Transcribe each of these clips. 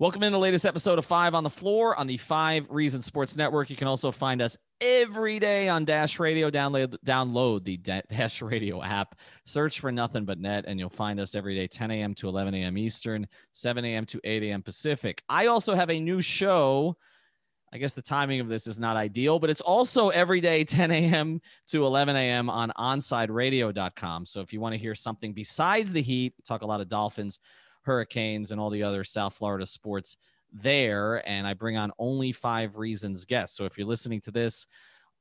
Welcome in the latest episode of Five on the Floor on the Five Reasons Sports Network. You can also find us every day on Dash Radio. Download download the Dash Radio app. Search for nothing but net, and you'll find us every day, 10 a.m. to 11 a.m. Eastern, 7 a.m. to 8 a.m. Pacific. I also have a new show. I guess the timing of this is not ideal, but it's also every day, 10 a.m. to 11 a.m. on onsideradio.com. So if you want to hear something besides the Heat, talk a lot of Dolphins Hurricanes, and all the other South Florida sports there. And I bring on only five reasons guests. So if you're listening to this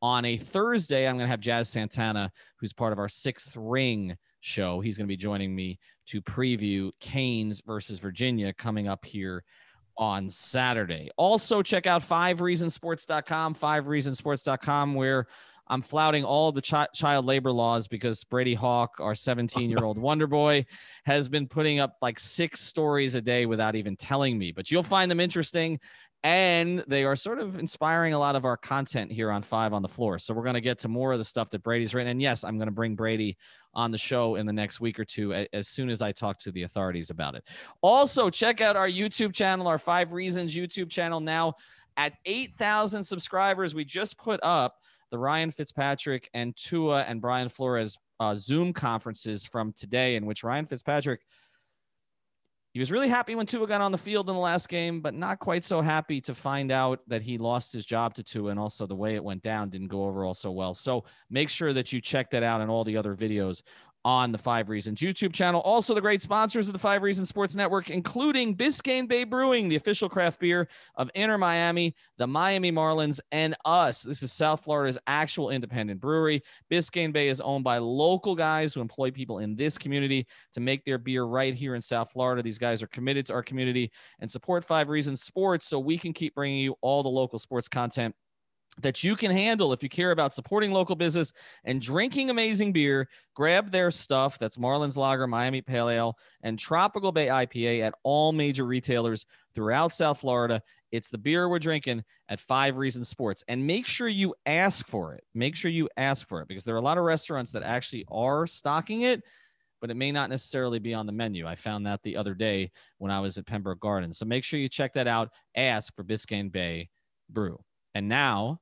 on a Thursday, I'm going to have Jazz Santana, who's part of our sixth ring show. He's going to be joining me to preview Canes versus Virginia coming up here on Saturday. Also, check out fivereasonsports.com, fivereasonsports.com, where I'm flouting all the chi- child labor laws because Brady Hawk, our 17 year old Wonder Boy, has been putting up like six stories a day without even telling me. But you'll find them interesting. And they are sort of inspiring a lot of our content here on Five on the Floor. So we're going to get to more of the stuff that Brady's written. And yes, I'm going to bring Brady on the show in the next week or two as soon as I talk to the authorities about it. Also, check out our YouTube channel, our Five Reasons YouTube channel now at 8,000 subscribers. We just put up the Ryan Fitzpatrick and Tua and Brian Flores uh, Zoom conferences from today, in which Ryan Fitzpatrick he was really happy when Tua got on the field in the last game, but not quite so happy to find out that he lost his job to Tua, and also the way it went down didn't go over all so well. So make sure that you check that out and all the other videos on the Five Reasons YouTube channel. Also, the great sponsors of the Five Reasons Sports Network, including Biscayne Bay Brewing, the official craft beer of Inter Miami, the Miami Marlins, and us. This is South Florida's actual independent brewery. Biscayne Bay is owned by local guys who employ people in this community to make their beer right here in South Florida. These guys are committed to our community and support Five Reasons Sports so we can keep bringing you all the local sports content that you can handle if you care about supporting local business and drinking amazing beer. Grab their stuff. That's Marlins Lager, Miami Pale Ale, and Tropical Bay IPA at all major retailers throughout South Florida. It's the beer we're drinking at Five Reasons Sports. And make sure you ask for it. Make sure you ask for it because there are a lot of restaurants that actually are stocking it, but it may not necessarily be on the menu. I found that the other day when I was at Pembroke Gardens. So make sure you check that out. Ask for Biscayne Bay Brew. And now,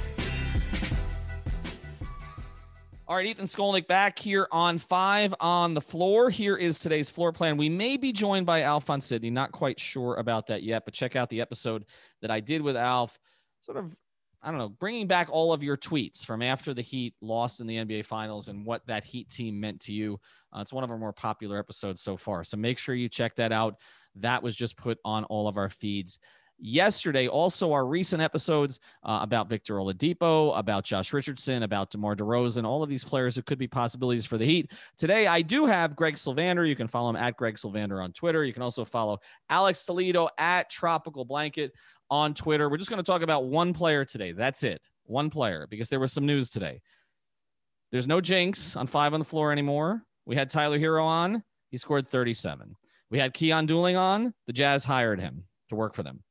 All right, Ethan Skolnick back here on five on the floor. Here is today's floor plan. We may be joined by Alphonse Sidney. Not quite sure about that yet, but check out the episode that I did with Alf. Sort of, I don't know, bringing back all of your tweets from after the Heat lost in the NBA Finals and what that Heat team meant to you. Uh, it's one of our more popular episodes so far. So make sure you check that out. That was just put on all of our feeds yesterday. Also, our recent episodes uh, about Victor Oladipo, about Josh Richardson, about DeMar DeRozan, all of these players who could be possibilities for the Heat. Today, I do have Greg Sylvander. You can follow him at Greg Sylvander on Twitter. You can also follow Alex Toledo at Tropical Blanket on Twitter. We're just going to talk about one player today. That's it. One player, because there was some news today. There's no jinx on five on the floor anymore. We had Tyler Herro on. He scored 37. We had Keon Dooling on. The Jazz hired him to work for them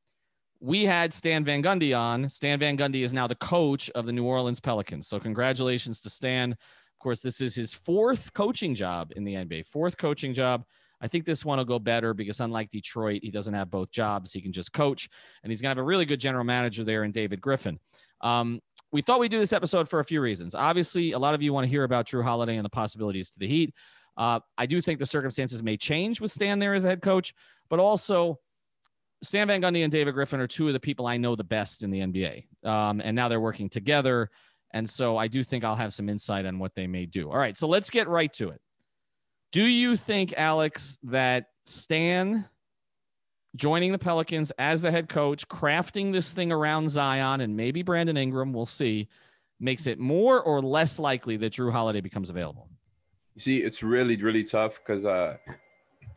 we had Stan Van Gundy on. Stan Van Gundy is now the coach of the New Orleans Pelicans. So congratulations to Stan. Of course, this is his fourth coaching job in the NBA. Fourth coaching job. I think this one will go better because unlike Detroit, he doesn't have both jobs. He can just coach, and he's going to have a really good general manager there in David Griffin. Um, we thought we'd do this episode for a few reasons. Obviously, a lot of you want to hear about Jrue Holiday and the possibilities to the Heat. Uh, I do think the circumstances may change with Stan there as head coach, but also Stan Van Gundy and David Griffin are two of the people I know the best in the NBA. Um, and now they're working together. And so I do think I'll have some insight on what they may do. All right. So let's get right to it. Do you think, Alex, that Stan joining the Pelicans as the head coach, crafting this thing around Zion and maybe Brandon Ingram, we'll see, makes it more or less likely that Jrue Holiday becomes available? You see, it's really, really tough because uh,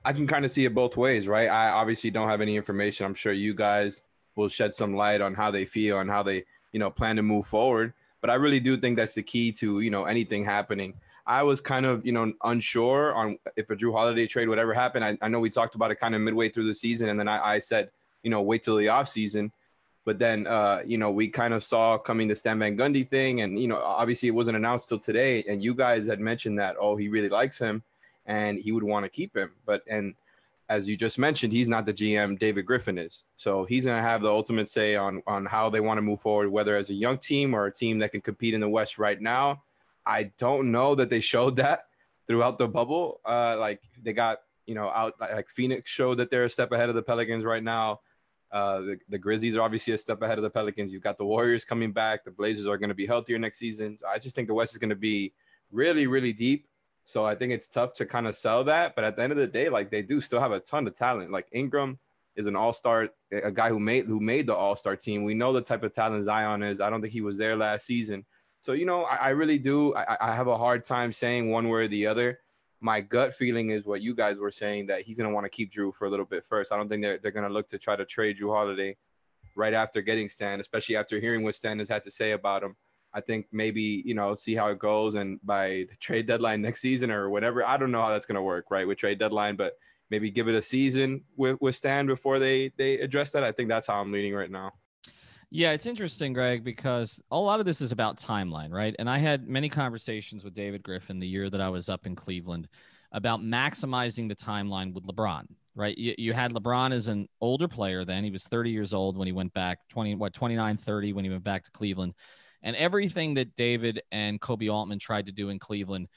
I can kind of see it both ways, right? I obviously don't have any information. I'm sure you guys will shed some light on how they feel and how they, you know, plan to move forward. But I really do think that's the key to, you know, anything happening. I was kind of, you know, unsure on if a Jrue Holiday trade would ever happen. I, I know we talked about it kind of midway through the season, and then I, I said, you know, wait till the offseason. But then, uh, you know, we kind of saw coming the Stan Van Gundy thing, and you know, obviously it wasn't announced till today. And you guys had mentioned that, oh, he really likes him, and he would want to keep him. But and as you just mentioned, he's not the GM. David Griffin is, so he's going to have the ultimate say on on how they want to move forward, whether as a young team or a team that can compete in the West right now. I don't know that they showed that throughout the bubble. Uh, like they got, you know, out like Phoenix showed that they're a step ahead of the Pelicans right now. Uh, the, the Grizzlies are obviously a step ahead of the Pelicans. You've got the Warriors coming back. The Blazers are going to be healthier next season. So I just think the West is going to be really, really deep. So I think it's tough to kind of sell that. But at the end of the day, like they do still have a ton of talent. Like Ingram is an all-star, a guy who made who made the all-star team. We know the type of talent Zion is. I don't think he was there last season. So, you know, I, I really do. I, I, have a hard time saying one way or the other. My gut feeling is what you guys were saying that he's to want to keep Jrue for a little bit first. I don't think they're, they're to look to try to trade Jrue Holiday right after getting Stan, especially after hearing what Stan has had to say about him. I think maybe, you know, see how it goes. And by the trade deadline next season or whatever, I don't know how that's going to work, right, with trade deadline, but maybe give it a season with, with Stan before they, they address that. I think that's how I'm leaning right now. Yeah, it's interesting, Greg, because a lot of this is about timeline, right? And I had many conversations with David Griffin the year that I was up in Cleveland about maximizing the timeline with LeBron, right? You, you had LeBron as an older player then. He was 30 years old when he went back, 20, what, 29, 30 when he went back to Cleveland. And everything that David and Koby Altman tried to do in Cleveland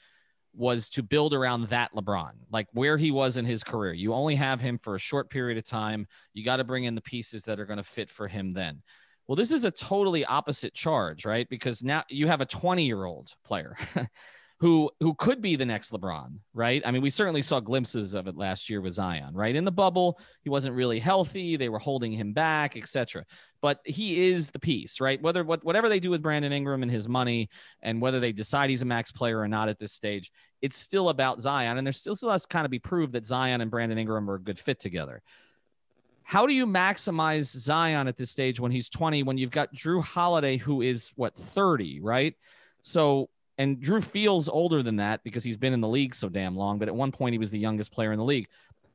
was to build around that LeBron, like where he was in his career. You only have him for a short period of time. You got to bring in the pieces that are going to fit for him then. Well, this is a totally opposite charge, right? Because now you have a 20 year old player who who could be the next LeBron, right? I mean, we certainly saw glimpses of it last year with Zion, right? In the bubble, he wasn't really healthy; they were holding him back, etc. But he is the piece, right? Whether what whatever they do with Brandon Ingram and his money, and whether they decide he's a max player or not at this stage, it's still about Zion, and there's still, still has to kind of be proved that Zion and Brandon Ingram are a good fit together. How do you maximize Zion at this stage when he's 20, when you've got Jrue Holiday, who is what, 30, right? So, and Jrue feels older than that because he's been in the league so damn long, but at one point he was the youngest player in the league.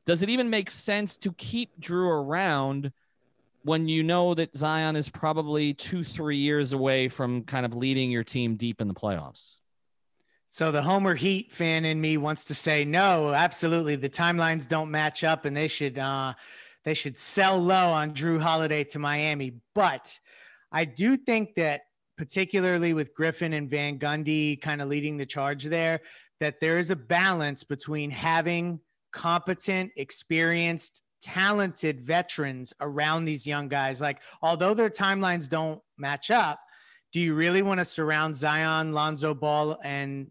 Does it even make sense to keep Jrue around when you know that Zion is probably two, three years away from kind of leading your team deep in the playoffs? So the Homer Heat fan in me wants to say no, absolutely. The timelines don't match up, and they should uh, they should sell low on Jrue Holiday to Miami. But I do think that, particularly with Griffin and Van Gundy kind of leading the charge there, that there is a balance between having competent, experienced, talented veterans around these young guys. Like, although their timelines don't match up, do you really want to surround Zion, Lonzo Ball, and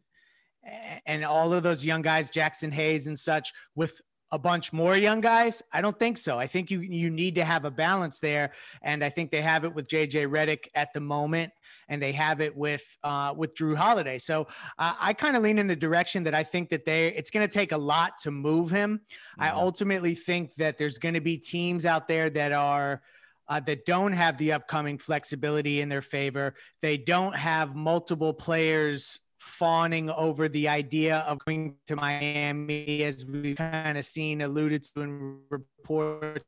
and all of those young guys, Jaxson Hayes and such, with a bunch more young guys? I don't think so. I think you you need to have a balance there, and I think they have it with JJ Redick at the moment, and they have it with uh, with Jrue Holiday. So uh, I kind of lean in the direction that I think that they it's going to take a lot to move him. I ultimately think that there's going to be teams out there that are. Uh, that don't have the upcoming flexibility in their favor. They don't have multiple players fawning over the idea of going to Miami, as we've kind of seen alluded to in reports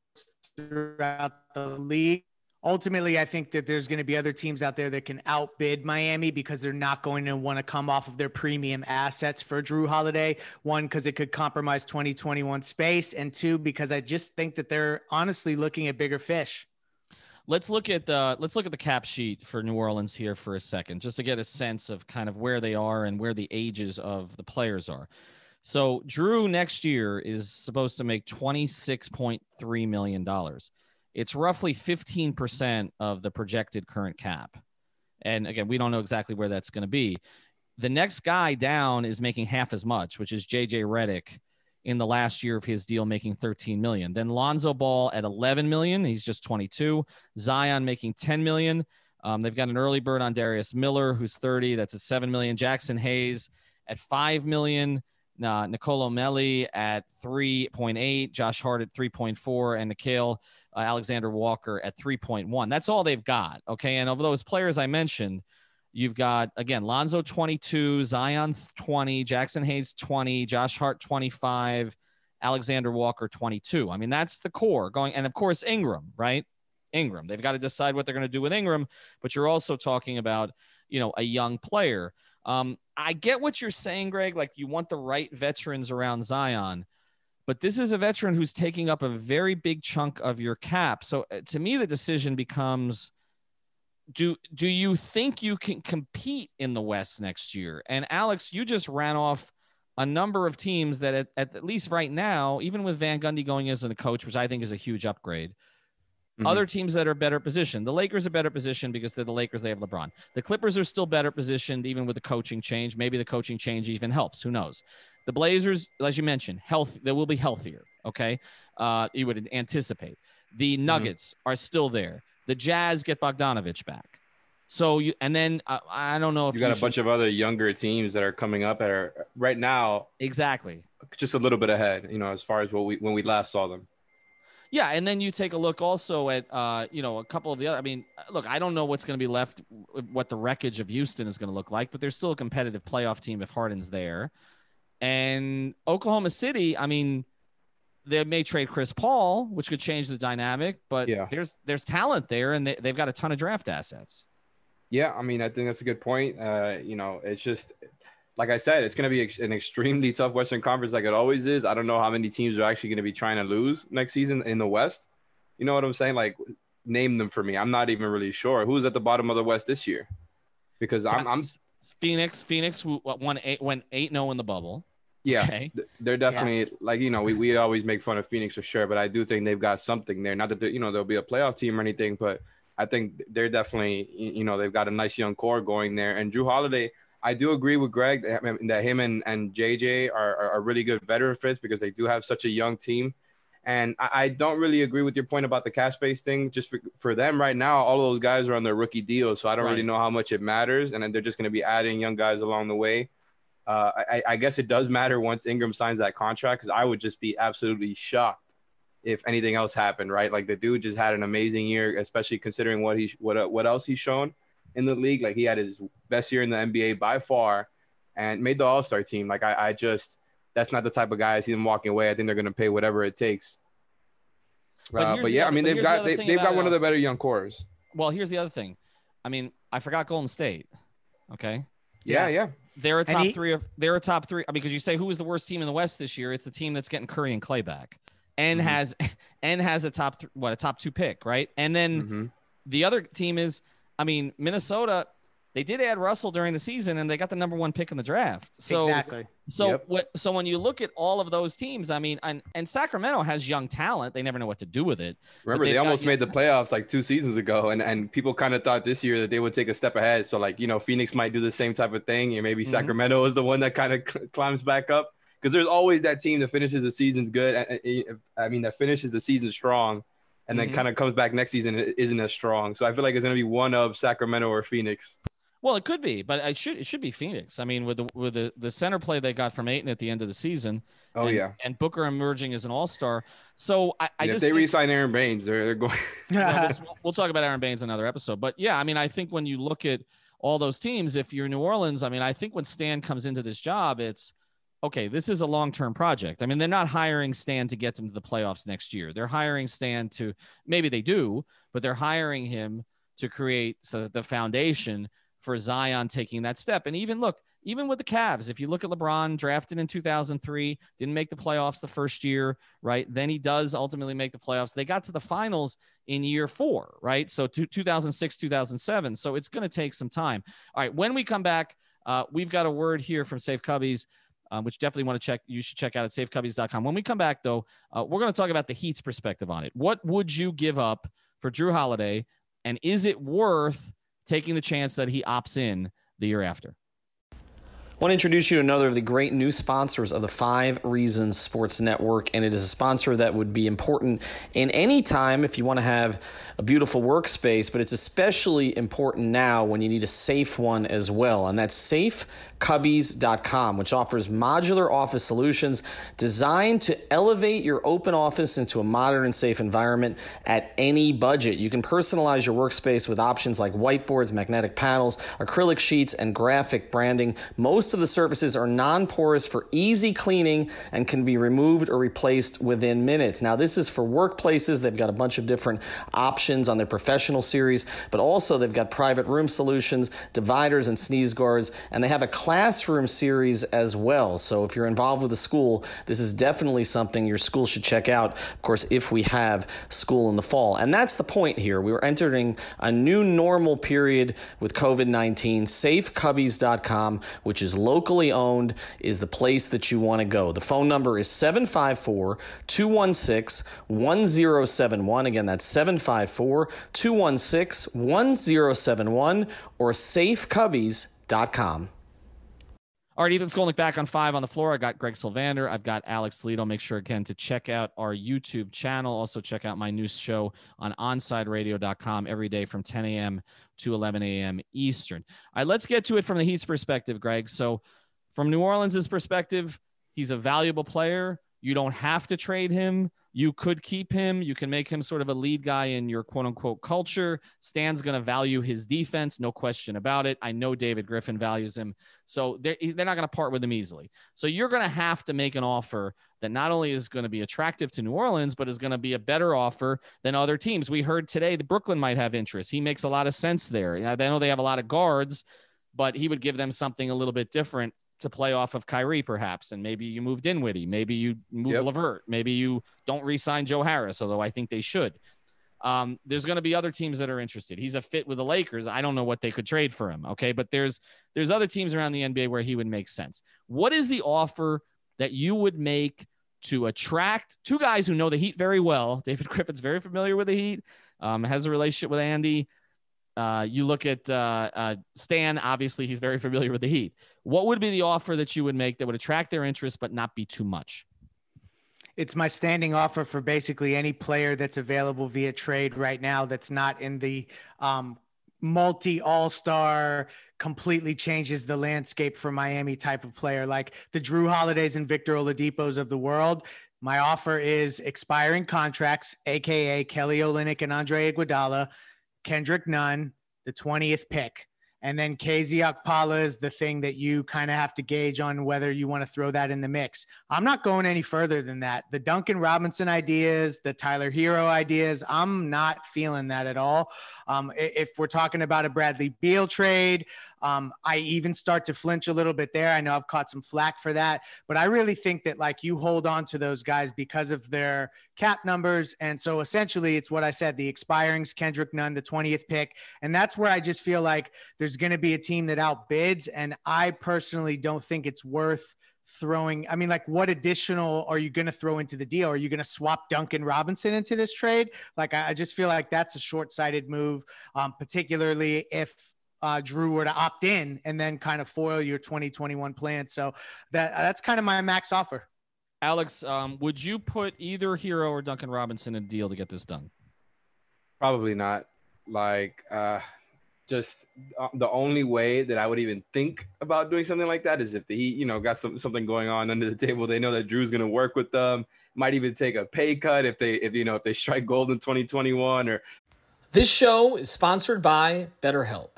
throughout the league. Ultimately, I think that there's going to be other teams out there that can outbid Miami because they're not going to want to come off of their premium assets for Jrue Holiday. One, because it could compromise 2021 space, and two, because I just think that they're honestly looking at bigger fish. Let's look at the let's look at the cap sheet for New Orleans here for a second, just to get a sense of kind of where they are and where the ages of the players are. So Jrue next year is supposed to make twenty six point three million dollars. It's roughly fifteen percent of the projected current cap, and again, we don't know exactly where that's going to be. The next guy down is making half as much, which is JJ Redick in the last year of his deal making 13 million. Then Lonzo Ball at 11 million, he's just 22. Zion making 10 million. Um, they've got an early bird on Darius Miller, who's 30. That's a 7 million. Jaxson Hayes at 5 million. Uh, Nicolo Melli at 3.8, Josh Hart at 3.4, and Nickeil uh, Alexander Walker at 3.1. That's all they've got. Okay. And of those players I mentioned, You've got again Lonzo 22, Zion 20, Jaxson Hayes 20, Josh Hart 25, Alexander Walker 22. I mean, that's the core going. And of course, Ingram, right? Ingram. They've got to decide what they're going to do with Ingram, but you're also talking about, you know, a young player. Um, I get what you're saying, Greg. Like you want the right veterans around Zion, but this is a veteran who's taking up a very big chunk of your cap. So uh, to me, the decision becomes do do you think you can compete in the West next year? And Alex, you just ran off a number of teams that at, at least right now, even with Van Gundy going as a coach, which I think is a huge upgrade, mm-hmm. other teams that are better positioned. The Lakers are better positioned because they're the Lakers, they have LeBron. The Clippers are still better positioned, even with the coaching change. Maybe the coaching change even helps. Who knows? The Blazers, as you mentioned, health they will be healthier. Okay. Uh, you would anticipate. The mm-hmm. Nuggets mm-hmm. are still there. The Jazz get Bogdanovich back. So you and then uh, I don't know if you got you a should... bunch of other younger teams that are coming up at are right now exactly just a little bit ahead, you know, as far as what we when we last saw them. Yeah, and then you take a look also at uh, you know a couple of the other. I mean, look, I don't know what's going to be left, what the wreckage of Houston is going to look like, but there's still a competitive playoff team if Harden's there, and Oklahoma City. I mean, they may trade Chris Paul, which could change the dynamic, but yeah. there's there's talent there, and they, they've got a ton of draft assets. Yeah, I mean, I think that's a good point. Uh, you know, it's just like I said, it's going to be an extremely tough Western Conference, like it always is. I don't know how many teams are actually going to be trying to lose next season in the West. You know what I'm saying? Like, name them for me. I'm not even really sure who's at the bottom of the West this year, because I'm, I'm Phoenix. Phoenix won eight went eight zero oh in the bubble. Yeah, okay. they're definitely yeah. like you know we, we always make fun of Phoenix for sure, but I do think they've got something there. Not that you know they'll be a playoff team or anything, but I think they're definitely you know they've got a nice young core going there. And Jrue Holiday, I do agree with Greg that, him and and JJ are, are, are really good veteran fits because they do have such a young team. And I, I don't really agree with your point about the cash space thing. Just for, for them right now, all those guys are on their rookie deals, so I don't right. really know how much it matters. And then they're just going to be adding young guys along the way. Uh, I, I, guess it does matter once Ingram signs that contract because I would just be absolutely shocked if anything else happened. Right, like the dude just had an amazing year, especially considering what he what uh, what else he's shown in the league. Like he had his best year in the NBA by far, and made the All Star team. Like I, I just that's not the type of guy I see them walking away. I think they're going to pay whatever it takes. But, uh, but yeah, other, I mean they've got the they, have got one of the better young cores. Well, here's the other thing. I mean, I forgot Golden State. Okay. Yeah, yeah. They're a top he, three of they're a top three because you say who was the worst team in the West this year? It's the team that's getting Curry and Clay back, and mm-hmm. has and has a top th- what a top two pick, right? And then mm-hmm. the other team is, I mean, Minnesota they did add Russell during the season and they got the number one pick in the draft. So exactly. So yep. what so when you look at all of those teams, I mean, and, and Sacramento has young talent. They never know what to do with it. Remember, they almost made the playoffs like two seasons ago, and, and people kind of thought this year that they would take a step ahead. So like, you know, Phoenix might do the same type of thing, and maybe mm-hmm. Sacramento is the one that kind of climbs back up. Because there's always that team that finishes the season's good. I mean, that finishes the season strong and then mm-hmm. kind of comes back next season isn't as strong. So I feel like it's going to be one of Sacramento or Phoenix. Well, it could be, but it should it should be Phoenix. I mean, with the with the, the center play they got from Ayton at the end of the season. Oh and, yeah, and Booker emerging as an All Star. So I, I just if they think, resign Aron Baynes, they're, they're going. well, we'll, we'll talk about Aron Baynes another episode, but yeah, I mean, I think when you look at all those teams, if you're New Orleans, I mean, I think when Stan comes into this job, it's okay, this is a long term project. I mean, they're not hiring Stan to get them to the playoffs next year. They're hiring Stan to maybe they do, but they're hiring him to create so that the foundation for Zion taking that step. And even look, even with the Cavs, if you look at LeBron drafted in 2003, didn't make the playoffs the first year, right? Then he does ultimately make the playoffs. They got to the finals in year four, right? So 2006, 2007. So it's going to take some time. All right. When we come back, uh, we've got a word here from Safe Cubbies. Um, which definitely want to check. You should check out at safecubbies.com. When we come back, though, uh, we're going to talk about the Heat's perspective on it. What would you give up for Jrue Holiday, and is it worth taking the chance that he opts in the year after. I want to introduce you to another of the great new sponsors of the Five Reasons Sports Network, and it is a sponsor that would be important in any time if you want to have a beautiful workspace, but it's especially important now when you need a safe one as well, and that's Safe Cubbies.com, which offers modular office solutions designed to elevate your open office into a modern and safe environment at any budget. You can personalize your workspace with options like whiteboards, magnetic panels, acrylic sheets, and graphic branding. Most of the surfaces are non porous for easy cleaning and can be removed or replaced within minutes. Now, this is for workplaces. They've got a bunch of different options on their professional series, but also they've got private room solutions, dividers, and sneeze guards, and they have a classroom series as well. So if you're involved with a school, this is definitely something your school should check out. Of course, if we have school in the fall. And that's the point here. We are entering a new normal period with COVID 19. SafeCubbies.com, which is locally owned, is the place that you want to go. The phone number is 754 216 1071. Again, that's 754 216 1071 or safecubbies.com. All right, Ethan Skolnick back on five on the floor. I got Greg Sylvander. I've got Alex Toledo. Make sure again to check out our YouTube channel. Also check out my new show on onsideradio.com every day from 10 a.m. to 11 a.m. Eastern. All right, let's get to it from the Heat's perspective, Greg. So from New Orleans' perspective, he's a valuable player. You don't have to trade him. You could keep him. You can make him sort of a lead guy in your quote unquote culture. Stan's going to value his defense, no question about it. I know David Griffin values him. So they're, they're not going to part with him easily. So you're going to have to make an offer that not only is going to be attractive to New Orleans, but is going to be a better offer than other teams. We heard today that Brooklyn might have interest. He makes a lot of sense there. I know they have a lot of guards, but he would give them something a little bit different to play off of Kyrie, perhaps, and maybe you move Dinwiddie, maybe you move yep. Levert, maybe you don't re-sign Joe Harris, although I think they should. Um, there's going to be other teams that are interested. He's a fit with the Lakers. I don't know what they could trade for him. Okay, but there's there's other teams around the NBA where he would make sense. What is the offer that you would make to attract two guys who know the Heat very well? David Griffin's very familiar with the Heat, um, has a relationship with Andy. Uh, you look at uh, uh, Stan, obviously, he's very familiar with the Heat. What would be the offer that you would make that would attract their interest but not be too much? It's my standing offer for basically any player that's available via trade right now that's not in the um, multi all star, completely changes the landscape for Miami type of player, like the Jrue Holidays and Victor Oladipos of the world. My offer is expiring contracts, aka Kelly Olynyk and Andre Iguodala Kendrick Nunn, the 20th pick. And then KZ Okpala is the thing that you kind of have to gauge on whether you want to throw that in the mix. I'm not going any further than that. The Duncan Robinson ideas, the Tyler Herro ideas, I'm not feeling that at all. Um, if we're talking about a Bradley Beal trade, um, I even start to flinch a little bit there. I know I've caught some flack for that, but I really think that like you hold on to those guys because of their cap numbers. And so essentially, it's what I said the expirings, Kendrick Nunn, the 20th pick. And that's where I just feel like there's going to be a team that outbids. And I personally don't think it's worth throwing i mean like what additional are you going to throw into the deal are you going to swap duncan robinson into this trade like i, just feel like that's a short-sighted move um, particularly if uh, Jrue were to opt in and then kind of foil your 2021 plan. So that that's kind of my max offer. Alex, um, would you put either Herro or Duncan Robinson in a deal to get this done? Probably not. Like, uh, just uh, the only way that I would even think about doing something like that is if the Heat, you know, got some something going on under the table. They know that Jrue's going to work with them. Might even take a pay cut if they, if you know, if they strike gold in 2021 or. This show is sponsored by BetterHelp.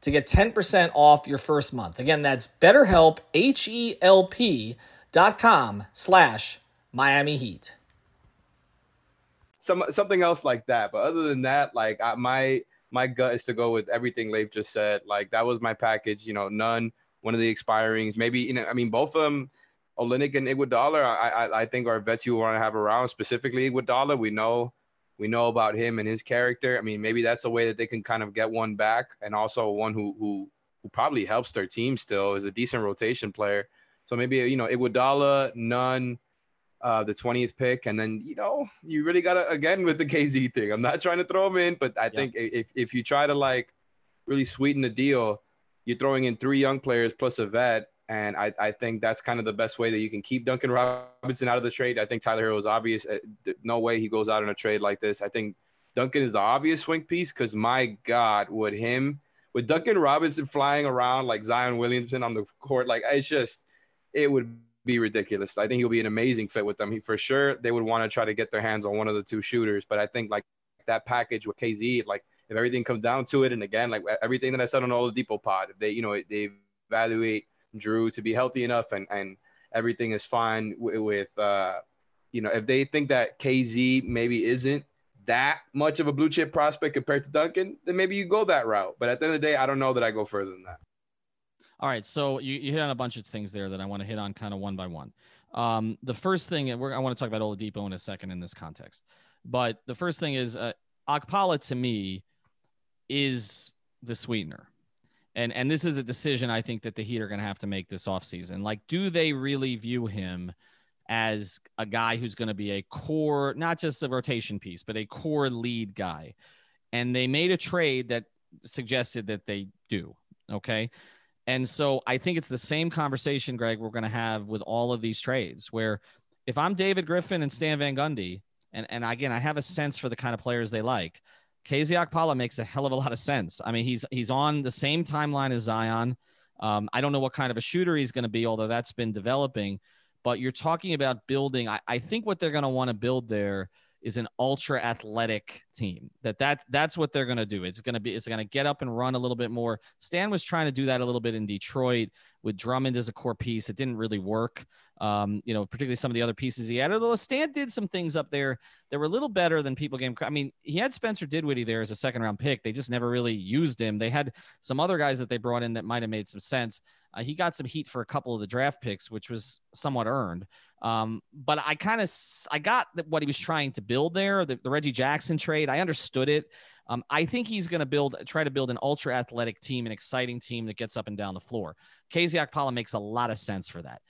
to get 10% off your first month. Again, that's betterhelp, H-E-L-P dot com slash Miami Heat. Some, something else like that. But other than that, like I, my my gut is to go with everything Leif just said. Like that was my package. You know, none, one of the expirings. Maybe you know, I mean, both of them, Olynyk and Iguodala. I I, I think are vets you want to have around. Specifically Iguodala, we know we know about him and his character. I mean, maybe that's a way that they can kind of get one back, and also one who who who probably helps their team still is a decent rotation player. So maybe you know Iguodala, Nunn, uh, the 20th pick, and then you know you really gotta again with the KZ thing. I'm not trying to throw him in, but I yeah. think if if you try to like really sweeten the deal, you're throwing in three young players plus a vet. And I, I think that's kind of the best way that you can keep Duncan Robinson out of the trade. I think Tyler Herro is obvious. Uh, no way he goes out in a trade like this. I think Duncan is the obvious swing piece because my God, would him with Duncan Robinson flying around like Zion Williamson on the court, like it's just it would be ridiculous. I think he'll be an amazing fit with them. He for sure they would want to try to get their hands on one of the two shooters, but I think like that package with KZ, like if everything comes down to it, and again, like everything that I said on Oladipo pod, if they you know they evaluate Jrue to be healthy enough and and everything is fine with, with uh, you know, if they think that KZ maybe isn't that much of a blue chip prospect compared to Duncan, then maybe you go that route. But at the end of the day, I don't know that I go further than that. All right, so you, you hit on a bunch of things there that I want to hit on kind of one by one. Um, the first thing, and I want to talk about Oladipo in a second in this context, but the first thing is uh, Okpala to me is the sweetener and and this is a decision I think that the Heat are going to have to make this offseason. Like, do they really view him as a guy who's going to be a core, not just a rotation piece, but a core lead guy? And they made a trade that suggested that they do. Okay. And so I think it's the same conversation, Greg, we're going to have with all of these trades where if I'm David Griffin and Stan Van Gundy, and, and again, I have a sense for the kind of players they like. KZ Okpala makes a hell of a lot of sense. I mean, he's he's on the same timeline as Zion. Um, I don't know what kind of a shooter he's going to be, although that's been developing. But you're talking about building. I, I think what they're going to want to build there is an ultra athletic team. That that that's what they're going to do. It's going to be it's going to get up and run a little bit more. Stan was trying to do that a little bit in Detroit with Drummond as a core piece. It didn't really work. Um, you know, particularly some of the other pieces he had. Although Stan did some things up there that were a little better than people gave. I mean, he had Spencer Dinwiddie there as a second round pick. They just never really used him. They had some other guys that they brought in that might have made some sense. Uh, he got some heat for a couple of the draft picks, which was somewhat earned. Um, but I kind of I got what he was trying to build there. The, the Reggie Jackson trade, I understood it. Um, I think he's going to build, try to build an ultra athletic team, an exciting team that gets up and down the floor. KZ Okpala makes a lot of sense for that.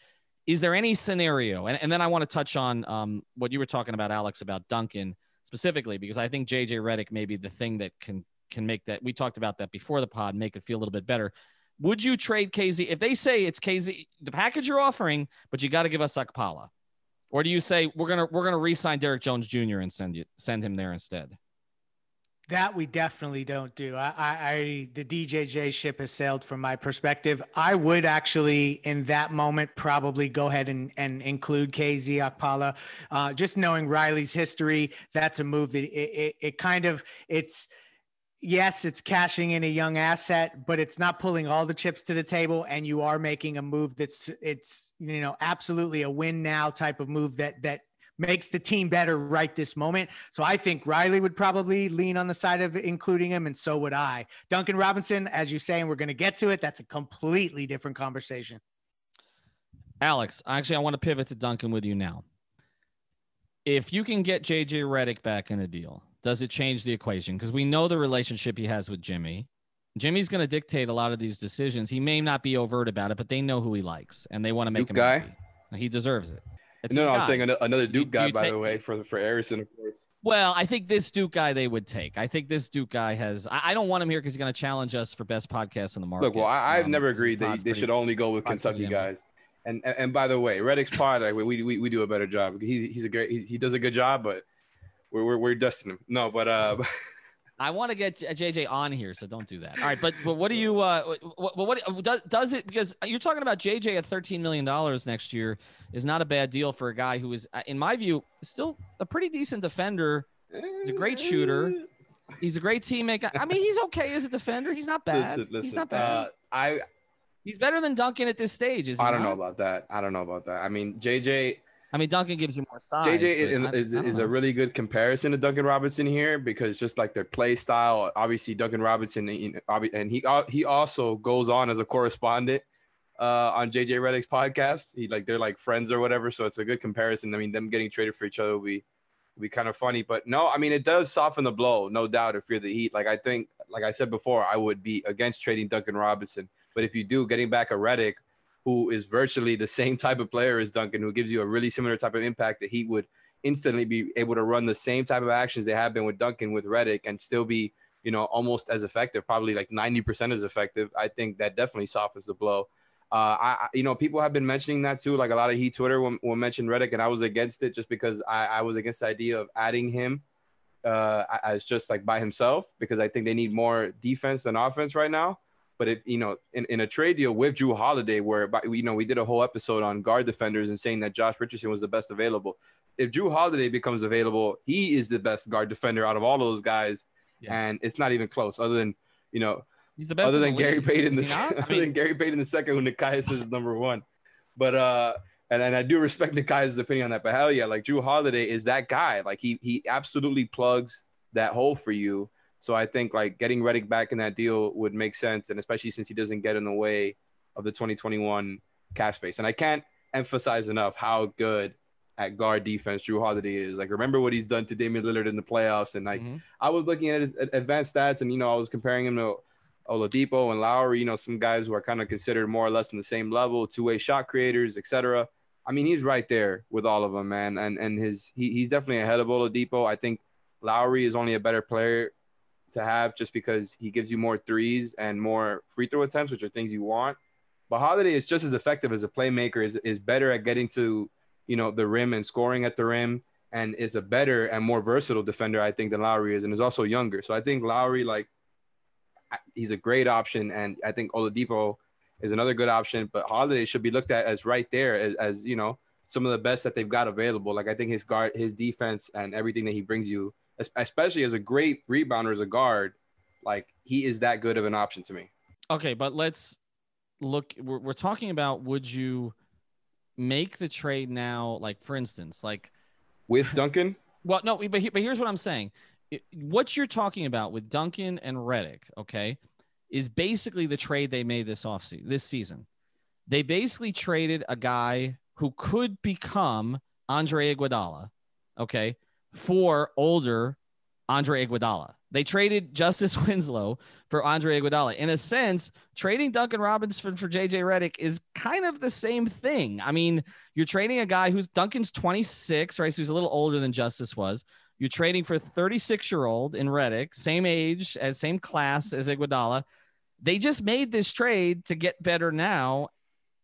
Is there any scenario? And, and then I want to touch on um, what you were talking about, Alex, about Duncan specifically, because I think JJ Redick may be the thing that can can make that. We talked about that before the pod, make it feel a little bit better. Would you trade KZ if they say it's KZ the package you're offering, but you got to give us Okpala? Or do you say we're gonna we're gonna re-sign Derrick Jones Jr. and send you send him there instead? That we definitely don't do. I, I, I, the DJJ ship has sailed from my perspective. I would actually, in that moment, probably go ahead and, and include KZ Okpala. Uh, just knowing Riley's history, that's a move that it, it, it kind of it's yes, it's cashing in a young asset, but it's not pulling all the chips to the table. And you are making a move that's it's you know absolutely a win now type of move that that makes the team better right this moment. So I think Riley would probably lean on the side of including him, and so would I. Duncan Robinson, as you say, and we're going to get to it, that's a completely different conversation. Alex, actually, I want to pivot to Duncan with you now. If you can get JJ Redick back in a deal, does it change the equation? Because we know the relationship he has with Jimmy. Jimmy's going to dictate a lot of these decisions. He may not be overt about it, but they know who he likes and they want to make Duke him guy. Happy. He deserves it. It's no, no, I'm saying another Duke guy, by the way, for for Arison, of course. Well, I think this Duke guy they would take. I think this Duke guy has. I, I don't want him here because he's going to challenge us for best podcast in the market. Look, well, I, have um, never agreed that they should only go with Kentucky guys. And, and, and by the way, Redick's pod, like, we, we we do a better job. He, he's a great. He, he does a good job, but we're we're, we're dusting him. No, but uh. I want to get JJ on here, so don't do that. All right, but, but what do you uh what, what does, does it because you're talking about JJ at 13 million dollars next year is not a bad deal for a guy who is uh, in my view still a pretty decent defender. He's a great shooter. He's a great teammate. I mean, he's okay as a defender. He's not bad. Listen, listen. he's not bad. Uh, I he's better than Duncan at this stage. Is I don't know about that. I don't know about that. I mean, JJ I mean, Duncan gives you more size. JJ is, I- is, I is a really good comparison to Duncan Robinson here because just like their play style, obviously Duncan Robinson, you know, obvi- and he he also goes on as a correspondent uh, on JJ Redick's podcast. He like they're like friends or whatever, so it's a good comparison. I mean, them getting traded for each other will be will be kind of funny, but no, I mean it does soften the blow, no doubt. If you're the Heat, like I think, like I said before, I would be against trading Duncan Robinson, but if you do, getting back a Redick who is virtually the same type of player as Duncan, who gives you a really similar type of impact that he would instantly be able to run the same type of actions they have been with Duncan with Redick and still be, you know, almost as effective, probably like 90% as effective. I think that definitely softens the blow. Uh, I, you know, people have been mentioning that too. Like a lot of Heat Twitter will, will mention Redick, and I was against it just because I, I was against the idea of adding him uh, as just like by himself because I think they need more defense than offense right now. But if you know, in, in a trade deal with Jrue Holiday, where you know we did a whole episode on guard defenders and saying that Josh Richardson was the best available. If Jrue Holiday becomes available, he is the best guard defender out of all those guys, Yes. and it's not even close. Other than you know, he's the best. other than Gary. Payton, the he not? I other mean, than Gary Payton the second, who Nikias is number one. But uh, and and I do respect Nikias' opinion on that. But hell yeah, like Jrue Holiday is that guy. Like he he absolutely plugs that hole for you. So I think like getting Redick back in that deal would make sense, and especially since he doesn't get in the way of the 2021 cap space. And I can't emphasize enough how good at guard defense Jrue Holiday is. Like remember what he's done to Damian Lillard in the playoffs, and like mhm. I was looking at his advanced stats, and you know, I was comparing him to Oladipo and Lowry. You know, some guys who are kind of considered more or less in the same level, two-way shot creators, etc. I mean, he's right there with all of them, man. And and his he, he's definitely ahead of Oladipo. I think Lowry is only a better player to have just because he gives you more threes and more free throw attempts, which are things you want. But Holiday is just as effective as a playmaker. is is better at getting to you know the rim and scoring at the rim and is a better and more versatile defender, I think, than Lowry is, and is also younger. So I think Lowry, like, he's a great option, and I think Oladipo is another good option. But Holiday should be looked at as right there as, as you know some of the best that they've got available. Like I think his guard, his defense, and everything that he brings you, especially as a great rebounder as a guard, like he is that good of an option to me. Okay, but let's look. We're, we're talking about would you make the trade now? Like, for instance, like, With Duncan, well, no, but, he- but here's what I'm saying. What you're talking about with Duncan and Redick, okay, is basically the trade they made this offseason, this season. They basically traded a guy who could become Andre Iguodala, okay, for older Andre Iguodala. They traded Justice Winslow for Andre Iguodala. In a sense, trading Duncan Robinson for JJ Redick is kind of the same thing. I mean, you're trading a guy who's Duncan's 26, right? So he's a little older than Justice was. You're trading for 36 year old in Redick, same age as same class as Iguodala. They just made this trade to get better now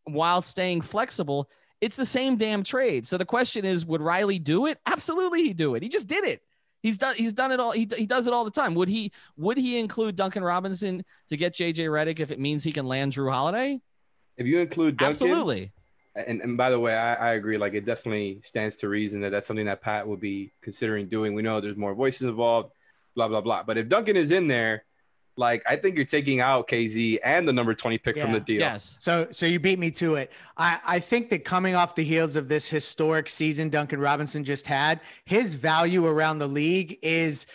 while staying flexible. It's the same damn trade. So the question is, would Riley do it? Absolutely, he'd do it. He just did it. He's done. He's done it all. He, he does it all the time. Would he? Would he include Duncan Robinson to get JJ Redick if it means he can land Jrue Holiday? if you include Duncan, Absolutely. and, and by the way, I, I agree. Like it definitely stands to reason that that's something that Pat will be considering doing. We know there's more voices involved, blah blah blah. But if Duncan is in there, like I think you're taking out KZ and the number 20 pick from the deal. Yes. So, so you beat me to it. I, I think that coming off the heels of this historic season Duncan Robinson just had, his value around the league is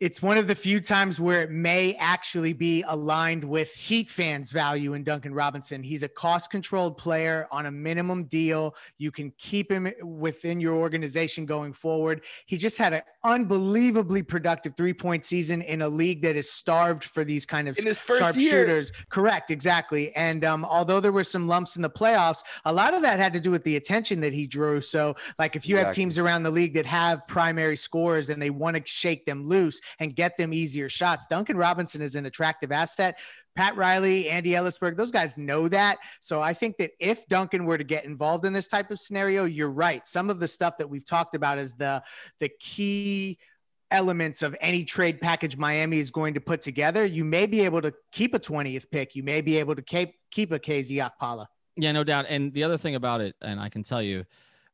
it's one of the few times where it may actually be aligned with Heat fans' value in Duncan Robinson. He's a cost controlled player on a minimum deal. You can keep him within your organization going forward. He just had an unbelievably productive three point season in a league that is starved for these kind of his year. sharpshooters. Correct, exactly. And um, although there were some lumps in the playoffs, a lot of that had to do with the attention that he drew. So, like if you have teams around the league that have primary scorers and they want to shake them loose and get them easier shots, Duncan Robinson is an attractive asset. Pat Riley, Andy Elisburg, those guys know that. So I think that if Duncan were to get involved in this type of scenario, you're right. Some of the stuff that we've talked about is the the key elements of any trade package Miami is going to put together. You may be able to keep a 20th pick. You may be able to keep keep a KZ Okpala. Yeah, no doubt. And the other thing about it, and I can tell you,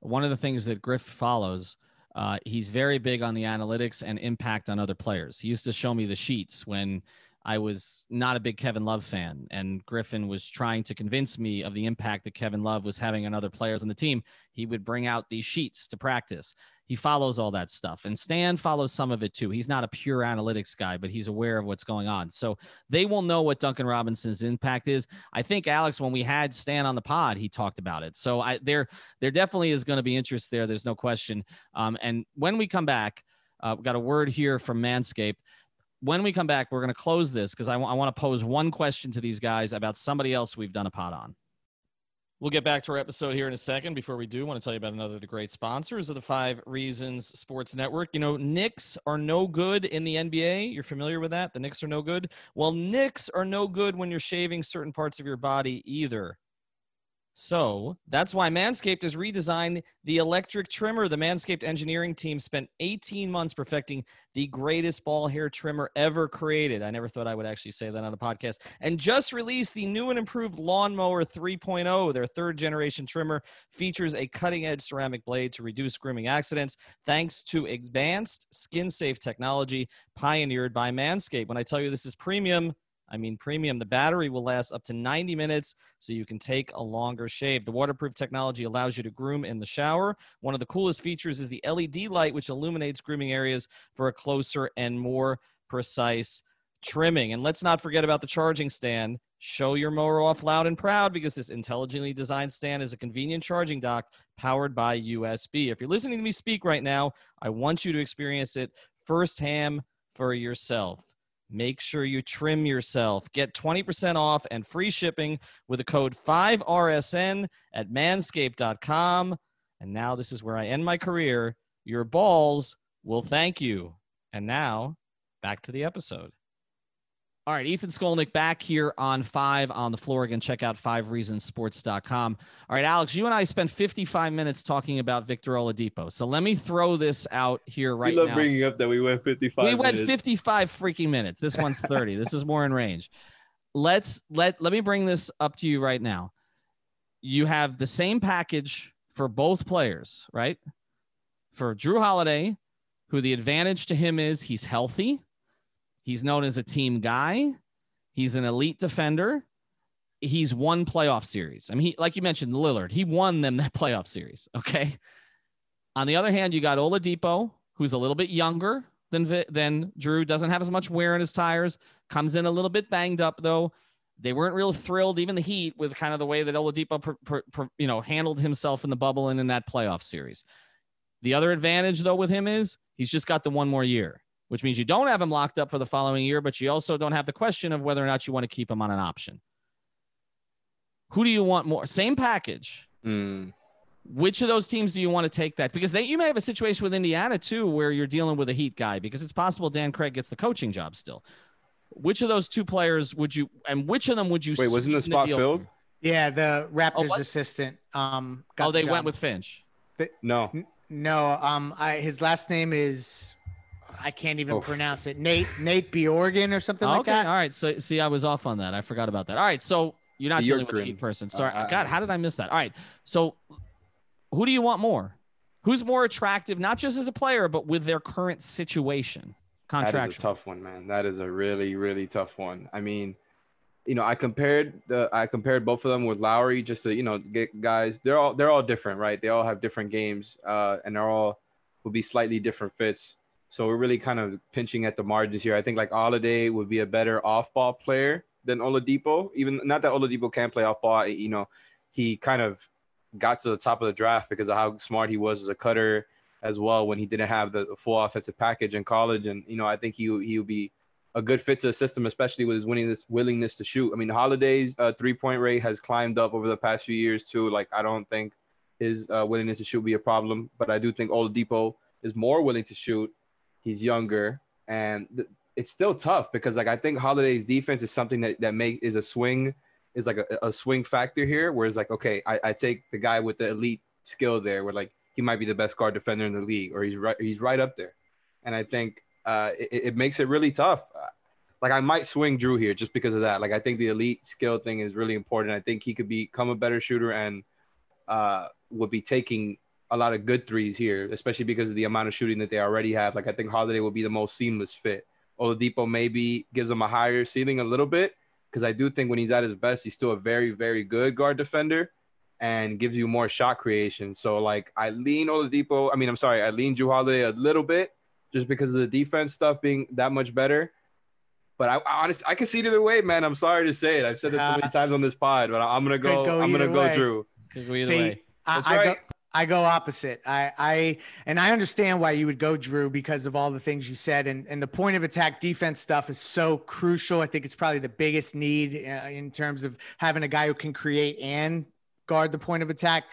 one of the things that Griff follows Uh, he's very big on the analytics and impact on other players. He used to show me the sheets when I was not a big Kevin Love fan, and Griffin was trying to convince me of the impact that Kevin Love was having on other players on the team. He would bring out these sheets to practice. He follows all that stuff, and Stan follows some of it too. He's not a pure analytics guy, but he's aware of what's going on. So they will know what Duncan Robinson's impact is. I think Alex, when we had Stan on the pod, he talked about it. So I, there, there definitely is going to be interest there. There's no question. Um, and when we come back, uh, got a word here from Manscaped when we come back, we're going to close this because I, w- I want to pose one question to these guys about somebody else we've done a pod on. We'll get back to our episode here in a second. Before we do, I want to tell you about another of the great sponsors of the Five Reasons Sports Network. You know, Knicks are no good in the NBA. You're familiar with that? The Knicks are no good. Well, Knicks are no good when you're shaving certain parts of your body either. So that's why Manscaped has redesigned the electric trimmer. The Manscaped engineering team spent 18 months perfecting the greatest ball hair trimmer ever created. I never thought I would actually say that on a podcast. And just released the new and improved Lawnmower 3.0. Their third generation trimmer features a cutting edge ceramic blade to reduce grooming accidents thanks to advanced skin safe technology pioneered by Manscaped. When I tell you this is premium, I mean, premium. The battery will last up to 90 minutes, so you can take a longer shave. The waterproof technology allows you to groom in the shower. One of the coolest features is the LED light, which illuminates grooming areas for a closer and more precise trimming. And let's not forget about the charging stand. Show your mower off loud and proud because this intelligently designed stand is a convenient charging dock powered by USB. If you're listening to me speak right now, I want you to experience it firsthand for yourself. Make sure you trim yourself. Get 20% off and free shipping with the code 5RSN at manscaped.com. And now this is where I end my career. Your balls will thank you. And now back to the episode. All right, Ethan Skolnick back here on five on the floor again. Check out fivereasonsports.com. All right, Alex, you and I spent 55 minutes talking about Victor Oladipo. So let me throw this out here right now. we love now. bringing up that we went 55 we went minutes. 55 freaking minutes. This one's 30. this is more in range. Let's let let me bring this up to you right now. You have the same package for both players, right? For Jrue Holiday, who the advantage to him is he's healthy. He's known as a team guy. He's an elite defender. He's won playoff series. I mean, he, like you mentioned, Lillard, he won them that playoff series. Okay. On the other hand, you got Oladipo, who's a little bit younger than than Jrue, doesn't have as much wear in his tires, comes in a little bit banged up though. They weren't real thrilled, even the Heat, with kind of the way that Oladipo, pr- pr- pr- you know, handled himself in the bubble and in that playoff series. The other advantage though with him is he's just got the one more year which means you don't have him locked up for the following year, but you also don't have the question of whether or not you want to keep him on an option. Who do you want more? Same package. Mm. Which of those teams do you want to take that? Because they, you may have a situation with Indiana too, where you're dealing with a Heat guy, because it's possible Dan Craig gets the coaching job still. Which of those two players would you, and which of them would you? Wait, wasn't the spot deal filled? for? Yeah, the Raptors what? assistant. Um, got Oh, they job. went with Finch. No. No, um, I, his last name is I can't even Oh. pronounce it. Nate Nate Bjorkgren or something like okay, that. all right. So see, I was off on that. I forgot about that. All right, so you're not dealing with a Bjorkgren. Person. Sorry, Uh, God, how did I miss that? All right, so who do you want more? Who's more attractive, not just as a player, but with their current situation, That is a tough one, man. That is a really, really tough one. I mean, you know, I compared the I compared both of them with Lowry just to you know get guys. They're all they're all different, right? They all have different games, uh, and they're all will be slightly different fits. So we're really kind of pinching at the margins here. I think like Holiday would be a better off-ball player than Oladipo. Even not that Oladipo can play off-ball. You know, he kind of got to the top of the draft because of how smart he was as a cutter as well when he didn't have the full offensive package in college. And you know, I think he he would be a good fit to the system, especially with his willingness willingness to shoot. I mean, Holiday's uh, three point rate has climbed up over the past few years too. Like I don't think his uh, willingness to shoot be a problem, but I do think Oladipo is more willing to shoot. He's younger, and th- it's still tough because like I think Holiday's defense is something that that make is a swing is like a, a swing factor here. Where it's like okay, I, I take the guy with the elite skill there, where like he might be the best guard defender in the league, or he's right he's right up there, and I think uh, it, it makes it really tough. Like I might swing Jrue here just because of that. Like I think the elite skill thing is really important. I think he could become a better shooter and uh, would be taking a lot of good threes here, especially because of the amount of shooting that they already have. Like I think Holiday will be the most seamless fit. Oladipo maybe gives him a higher ceiling a little bit because I do think when he's at his best, he's still a very, very good guard defender and gives you more shot creation. So like I lean Oladipo. I mean, I'm sorry, I lean Jrue Holiday a little bit just because of the defense stuff being that much better. But I, I honestly, I can see it either way, man. I'm sorry to say it. I've said it so many times on this pod, but I'm gonna go. go I'm gonna go way. Jrue. Go see, I, I, go, I go opposite. I, I and I understand why you would go Jrue because of all the things you said, and and the point of attack defense stuff is so crucial. I think it's probably the biggest need uh, in terms of having a guy who can create and guard the point of attack.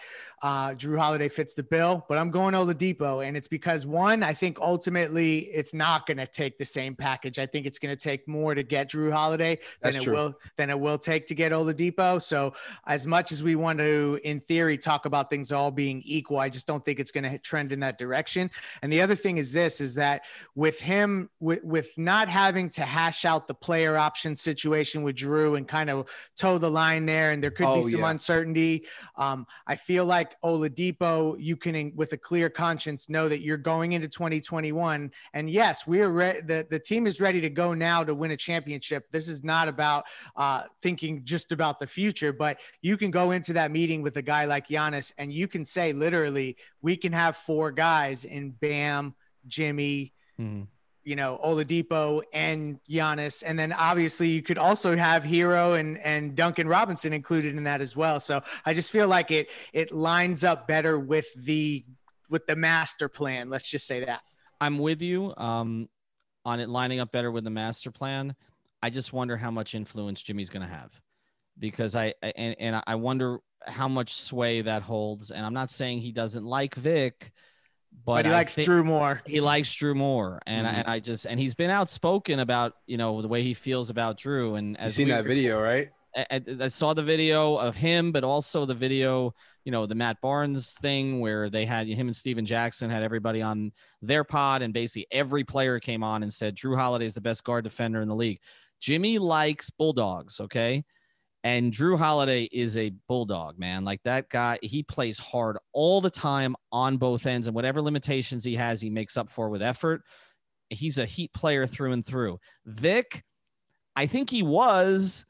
Uh, Jrue Holiday fits the bill, but I'm going Oladipo, and it's because one, I think ultimately it's not going to take the same package. I think it's going to take more to get Jrue Holiday than That's it true. will than it will take to get Oladipo. So as much as we want to, in theory, talk about things all being equal, I just don't think it's going to trend in that direction. And the other thing is this: is that with him, with with not having to hash out the player option situation with Jrue and kind of toe the line there, and there could oh, be some yeah. uncertainty. Um, I feel like like Oladipo, you can, with a clear conscience, know that you're going into 2021. And yes, we are re- the the team is ready to go now to win a championship. This is not about uh, thinking just about the future, but you can go into that meeting with a guy like Giannis, and you can say literally, we can have four guys in Bam, Jimmy. Mm-hmm you know, Oladipo and Giannis. And then obviously you could also have Herro and, and Duncan Robinson included in that as well. So I just feel like it it lines up better with the with the master plan. Let's just say that. I'm with you um, on it lining up better with the master plan. I just wonder how much influence Jimmy's going to have because I and, and I wonder how much sway that holds. And I'm not saying he doesn't like Vic but, but he likes Jrue more. He likes Jrue more, and mm-hmm. I, and I just and he's been outspoken about you know the way he feels about Jrue. And as you seen that video, right? I, I, saw the video of him, but also the video, you know, the Matt Barnes thing where they had him and Stephen Jackson had everybody on their pod, and basically every player came on and said Jrue Holiday is the best guard defender in the league. Jimmy likes bulldogs, okay? And Jrue Holiday is a bulldog, man. Like that guy, he plays hard all the time on both ends, and whatever limitations he has, he makes up for with effort. He's a heat player through and through. Vic, I think he was,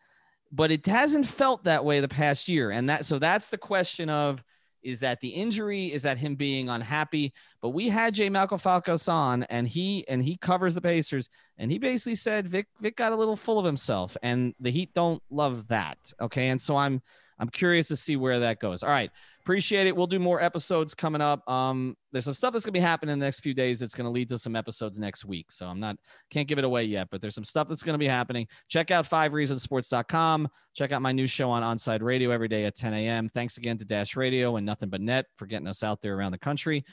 but it hasn't felt that way the past year. And that so that's the question of is that the injury? Is that him being unhappy? But we had J. Malcolm Falcos on, and he and he covers the Pacers, and he basically said Vic Vic got a little full of himself, and the Heat don't love that. Okay, and so I'm I'm curious to see where that goes. All right. Appreciate it. We'll do more episodes coming up. Um, there's some stuff that's gonna be happening in the next few days that's gonna lead to some episodes next week. So I'm not can't give it away yet, but there's some stuff that's gonna be happening. Check out five reasonsports.com. Check out my new show on Onside Radio every day at 10 a.m. Thanks again to Dash Radio and Nothing But Net for getting us out there around the country.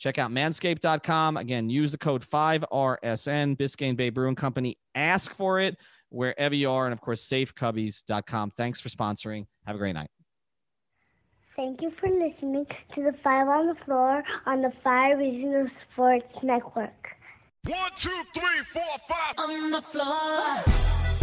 Check out manscaped.com. Again, use the code 5RSN, Biscayne Bay Brewing Company. Ask for it wherever you are. And of course, safecubbies.com. Thanks for sponsoring. Have a great night. Thank you for listening to the Five on the Floor on the Five Regional Sports Network. One, two, three, four, five. On the floor.